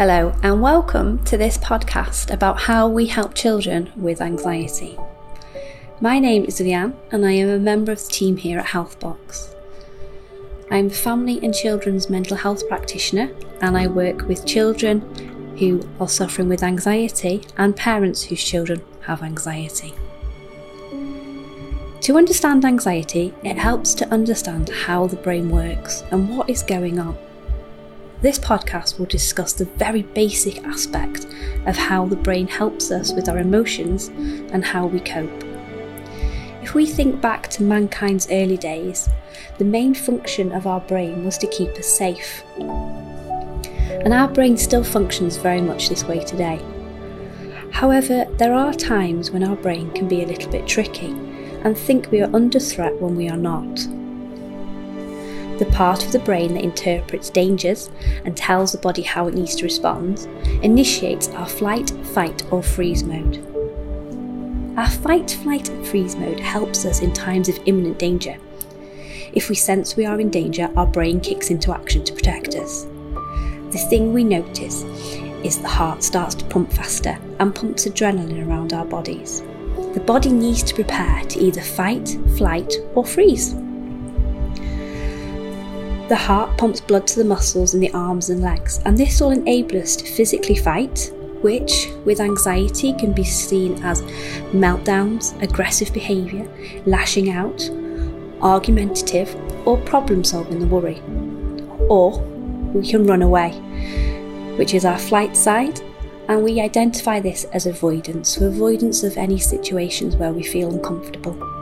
Hello, and welcome to this podcast about how we help children with anxiety. My name is Leanne, and I am a member of the team here at Healthbox. I'm a family and children's mental health practitioner, and I work with children who are suffering with anxiety and parents whose children have anxiety. To understand anxiety, it helps to understand how the brain works and what is going on. This podcast will discuss the very basic aspect of how the brain helps us with our emotions and how we cope. If we think back to mankind's early days, the main function of our brain was to keep us safe. And our brain still functions very much this way today. However, there are times when our brain can be a little bit tricky and think we are under threat when we are not. The part of the brain that interprets dangers and tells the body how it needs to respond initiates our flight, fight, or freeze mode. Our fight, flight, and freeze mode helps us in times of imminent danger. If we sense we are in danger, our brain kicks into action to protect us. The thing we notice is the heart starts to pump faster and pumps adrenaline around our bodies the body needs to prepare to either fight, flight, or freeze. The heart pumps blood to the muscles in the arms and legs, and this will enable us to physically fight, which, with anxiety, can be seen as meltdowns, aggressive behaviour, lashing out, argumentative, or problem solving the worry. Or we can run away, which is our flight side, and we identify this as avoidance, so avoidance of any situations where we feel uncomfortable.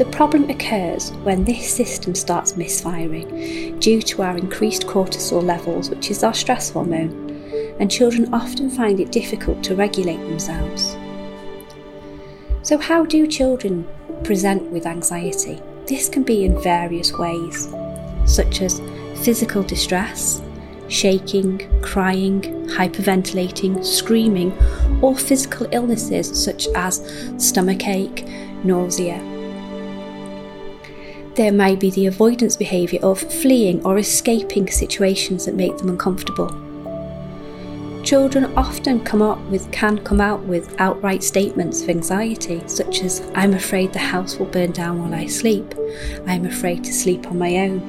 The problem occurs when this system starts misfiring due to our increased cortisol levels, which is our stress hormone, and children often find it difficult to regulate themselves. So, how do children present with anxiety? This can be in various ways, such as physical distress, shaking, crying, hyperventilating, screaming, or physical illnesses such as stomachache, nausea. There may be the avoidance behaviour of fleeing or escaping situations that make them uncomfortable. Children often come up with can come out with outright statements of anxiety, such as I'm afraid the house will burn down while I sleep. I'm afraid to sleep on my own.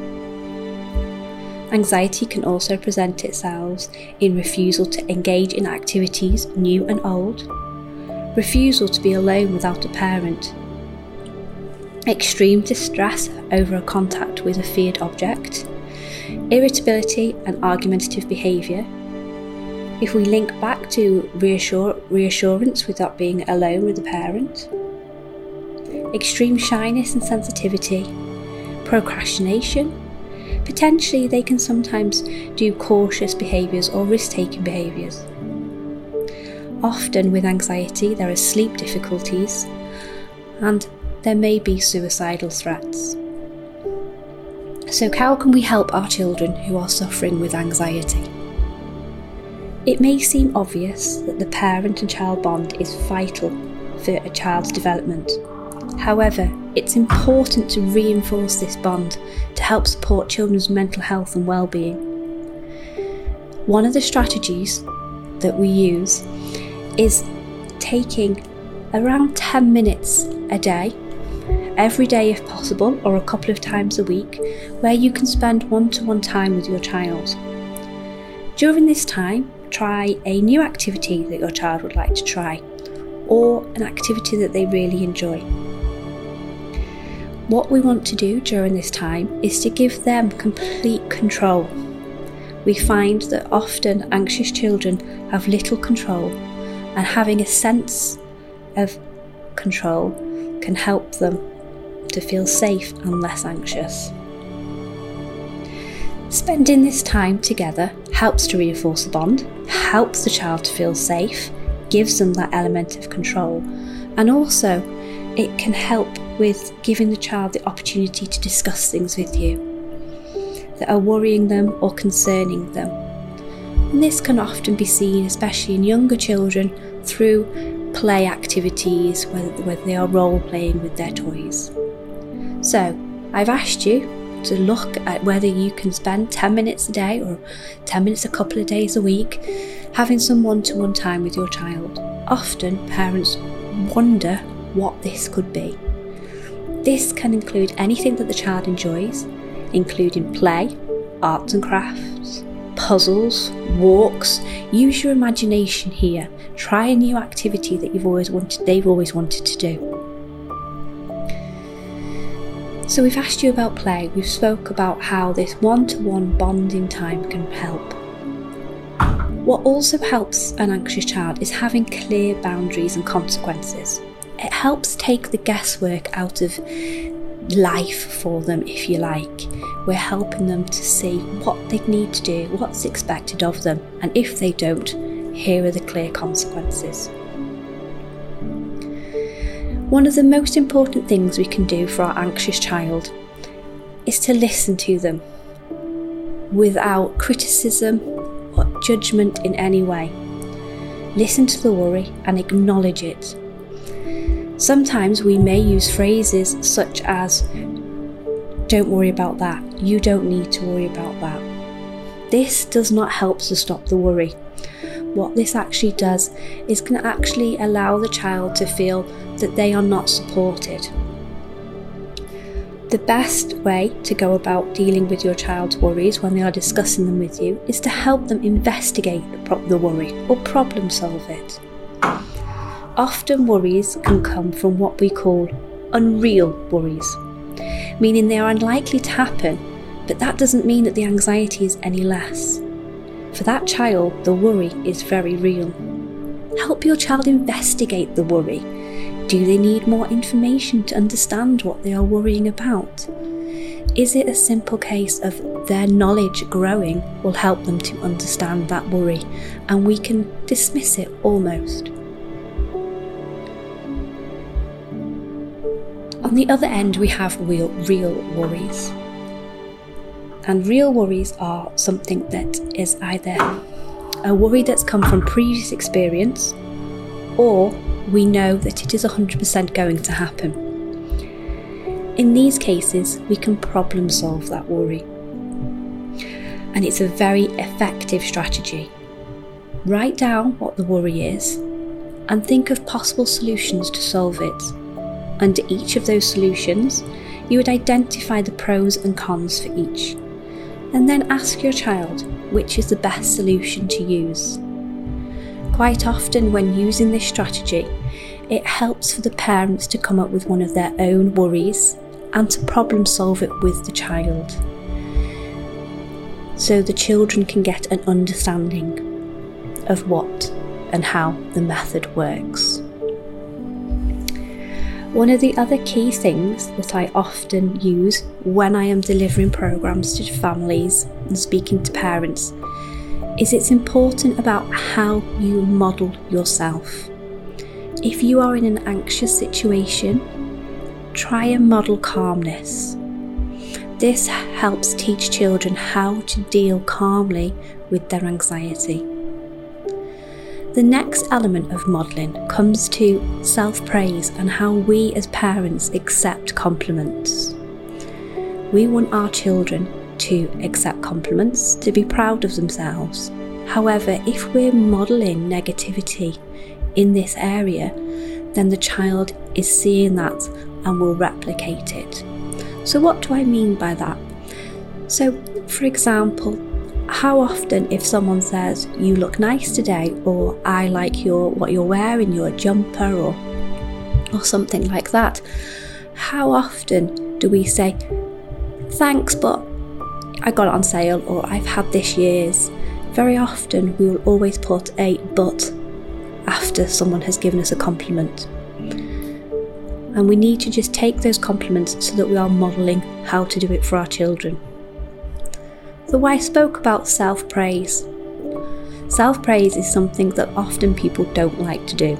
Anxiety can also present itself in refusal to engage in activities, new and old, refusal to be alone without a parent, extreme distress over a contact with a feared object, irritability and argumentative behaviour. If we link back to reassure, reassurance without being alone with a parent, extreme shyness and sensitivity, procrastination, potentially they can sometimes do cautious behaviours or risk taking behaviours. Often with anxiety, there are sleep difficulties and there may be suicidal threats. So, how can we help our children who are suffering with anxiety? It may seem obvious that the parent and child bond is vital for a child's development. However, it's important to reinforce this bond to help support children's mental health and well-being. One of the strategies that we use is taking around 10 minutes a day, every day if possible, or a couple of times a week, where you can spend one to one time with your child. During this time, try a new activity that your child would like to try, or an activity that they really enjoy. What we want to do during this time is to give them complete control. We find that often anxious children have little control, and having a sense of control can help them to feel safe and less anxious. Spending this time together helps to reinforce the bond, helps the child to feel safe, gives them that element of control, and also it can help with giving the child the opportunity to discuss things with you that are worrying them or concerning them. And this can often be seen, especially in younger children, through play activities, whether, they are role playing with their toys. So, I've asked you to look at whether you can spend 10 minutes a day or 10 minutes a couple of days a week having some one to one time with your child. Often parents wonder what this could be. This can include anything that the child enjoys, including play, arts and crafts, puzzles, walks. Use your imagination here. Try a new activity that you've always wanted they've always wanted to do. So we've asked you about play, we've spoke about how this one-to-one bonding time can help. What also helps an anxious child is having clear boundaries and consequences. It helps take the guesswork out of life for them, if you like. We're helping them to see what they need to do, what's expected of them, and if they don't, here are the clear consequences. One of the most important things we can do for our anxious child is to listen to them without criticism or judgment in any way. Listen to the worry and acknowledge it. Sometimes we may use phrases such as, Don't worry about that, you don't need to worry about that. This does not help to stop the worry what this actually does is can actually allow the child to feel that they are not supported. The best way to go about dealing with your child's worries when they are discussing them with you is to help them investigate the, pro- the worry or problem solve it. Often worries can come from what we call unreal worries, meaning they are unlikely to happen, but that doesn't mean that the anxiety is any less. For that child, the worry is very real. Help your child investigate the worry. Do they need more information to understand what they are worrying about? Is it a simple case of their knowledge growing will help them to understand that worry and we can dismiss it almost? On the other end, we have real, real worries. And real worries are something that is either a worry that's come from previous experience or we know that it is 100% going to happen. In these cases, we can problem solve that worry. And it's a very effective strategy. Write down what the worry is and think of possible solutions to solve it. Under each of those solutions, you would identify the pros and cons for each and then ask your child which is the best solution to use. Quite often, when using this strategy, it helps for the parents to come up with one of their own worries and to problem solve it with the child. So the children can get an understanding of what and how the method works. One of the other key things that I often use when I am delivering programs to families and speaking to parents is it's important about how you model yourself. If you are in an anxious situation, try and model calmness. This helps teach children how to deal calmly with their anxiety. The next element of modelling comes to self praise and how we as parents accept compliments. We want our children to accept compliments, to be proud of themselves. However, if we're modelling negativity in this area, then the child is seeing that and will replicate it. So, what do I mean by that? So, for example, how often if someone says you look nice today or I like your what you're wearing, your jumper or or something like that, how often do we say thanks but I got it on sale or I've had this year's? Very often we will always put a but after someone has given us a compliment. And we need to just take those compliments so that we are modelling how to do it for our children. So I spoke about self praise. Self praise is something that often people don't like to do.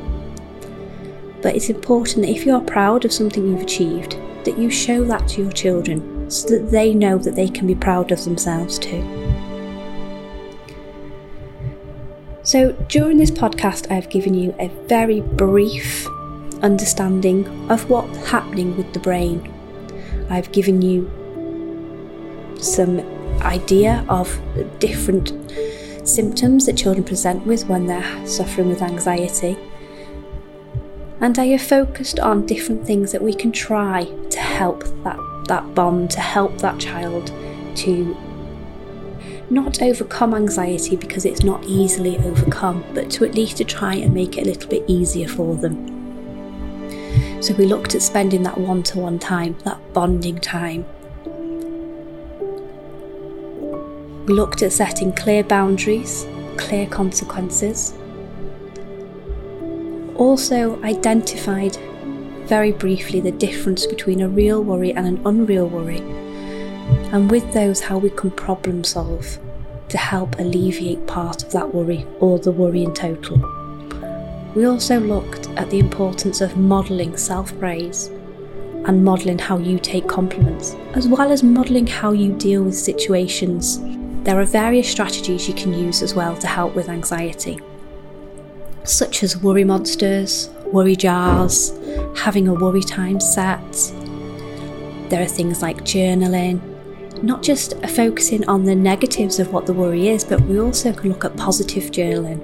But it's important that if you are proud of something you've achieved, that you show that to your children so that they know that they can be proud of themselves too. So, during this podcast, I've given you a very brief understanding of what's happening with the brain. I've given you some idea of different symptoms that children present with when they're suffering with anxiety. And I have focused on different things that we can try to help that, that bond, to help that child to not overcome anxiety because it's not easily overcome, but to at least to try and make it a little bit easier for them. So we looked at spending that one to one time, that bonding time. Looked at setting clear boundaries, clear consequences. Also identified very briefly the difference between a real worry and an unreal worry and with those, how we can problem solve to help alleviate part of that worry or the worry in total. We also looked at the importance of modelling self praise and modelling how you take compliments, as well as modelling how you deal with situations. There are various strategies you can use as well to help with anxiety, such as worry monsters, worry jars, having a worry time set. There are things like journaling, not just focusing on the negatives of what the worry is, but we also can look at positive journaling.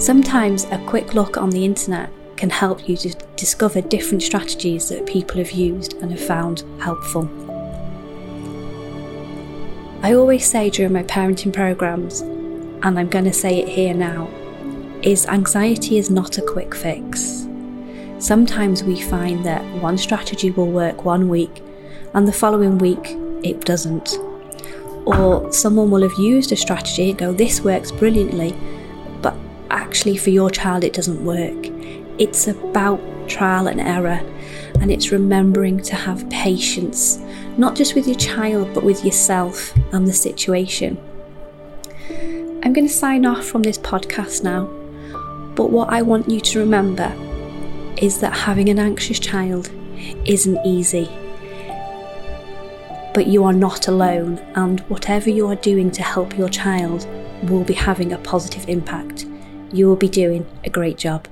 Sometimes a quick look on the internet can help you to discover different strategies that people have used and have found helpful. I always say during my parenting programs, and I'm going to say it here now, is anxiety is not a quick fix. Sometimes we find that one strategy will work one week and the following week it doesn't. Or someone will have used a strategy and go, This works brilliantly, but actually for your child it doesn't work. It's about trial and error, and it's remembering to have patience, not just with your child, but with yourself and the situation. I'm going to sign off from this podcast now, but what I want you to remember is that having an anxious child isn't easy but you are not alone, and whatever you are doing to help your child will be having a positive impact. You will be doing a great job.